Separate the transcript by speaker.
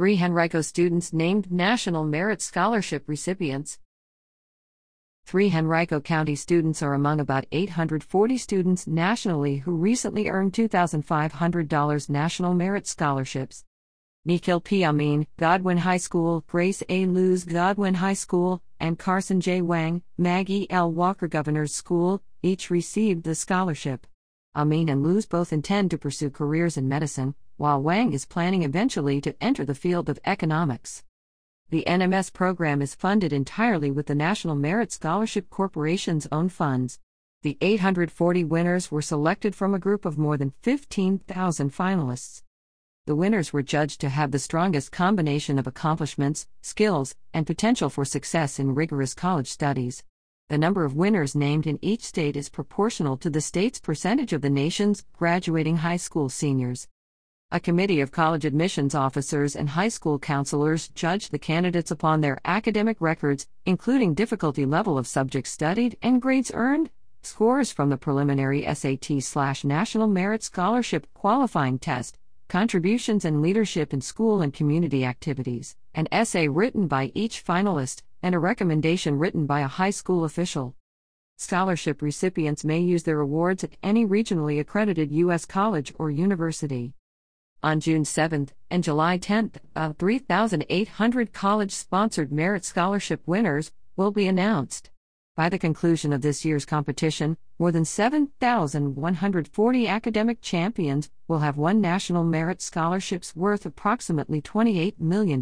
Speaker 1: Three Henrico students named National Merit Scholarship recipients. Three Henrico County students are among about 840 students nationally who recently earned $2,500 National Merit Scholarships. Nikhil P. Amin, Godwin High School, Grace A. Loos, Godwin High School, and Carson J. Wang, Maggie L. Walker Governor's School, each received the scholarship. Amin and Loos both intend to pursue careers in medicine, while Wang is planning eventually to enter the field of economics. The NMS program is funded entirely with the National Merit Scholarship Corporation's own funds. The 840 winners were selected from a group of more than 15,000 finalists the winners were judged to have the strongest combination of accomplishments, skills, and potential for success in rigorous college studies. The number of winners named in each state is proportional to the state's percentage of the nation's graduating high school seniors. A committee of college admissions officers and high school counselors judged the candidates upon their academic records, including difficulty level of subjects studied and grades earned, scores from the preliminary SAT/slash National Merit Scholarship qualifying test, contributions and leadership in school and community activities, an essay written by each finalist, and a recommendation written by a high school official. Scholarship recipients may use their awards at any regionally accredited U.S. college or university. On June 7 and July 10, uh, 3,800 college sponsored merit scholarship winners will be announced. By the conclusion of this year's competition, more than 7,140 academic champions will have won National Merit Scholarships worth approximately $28 million.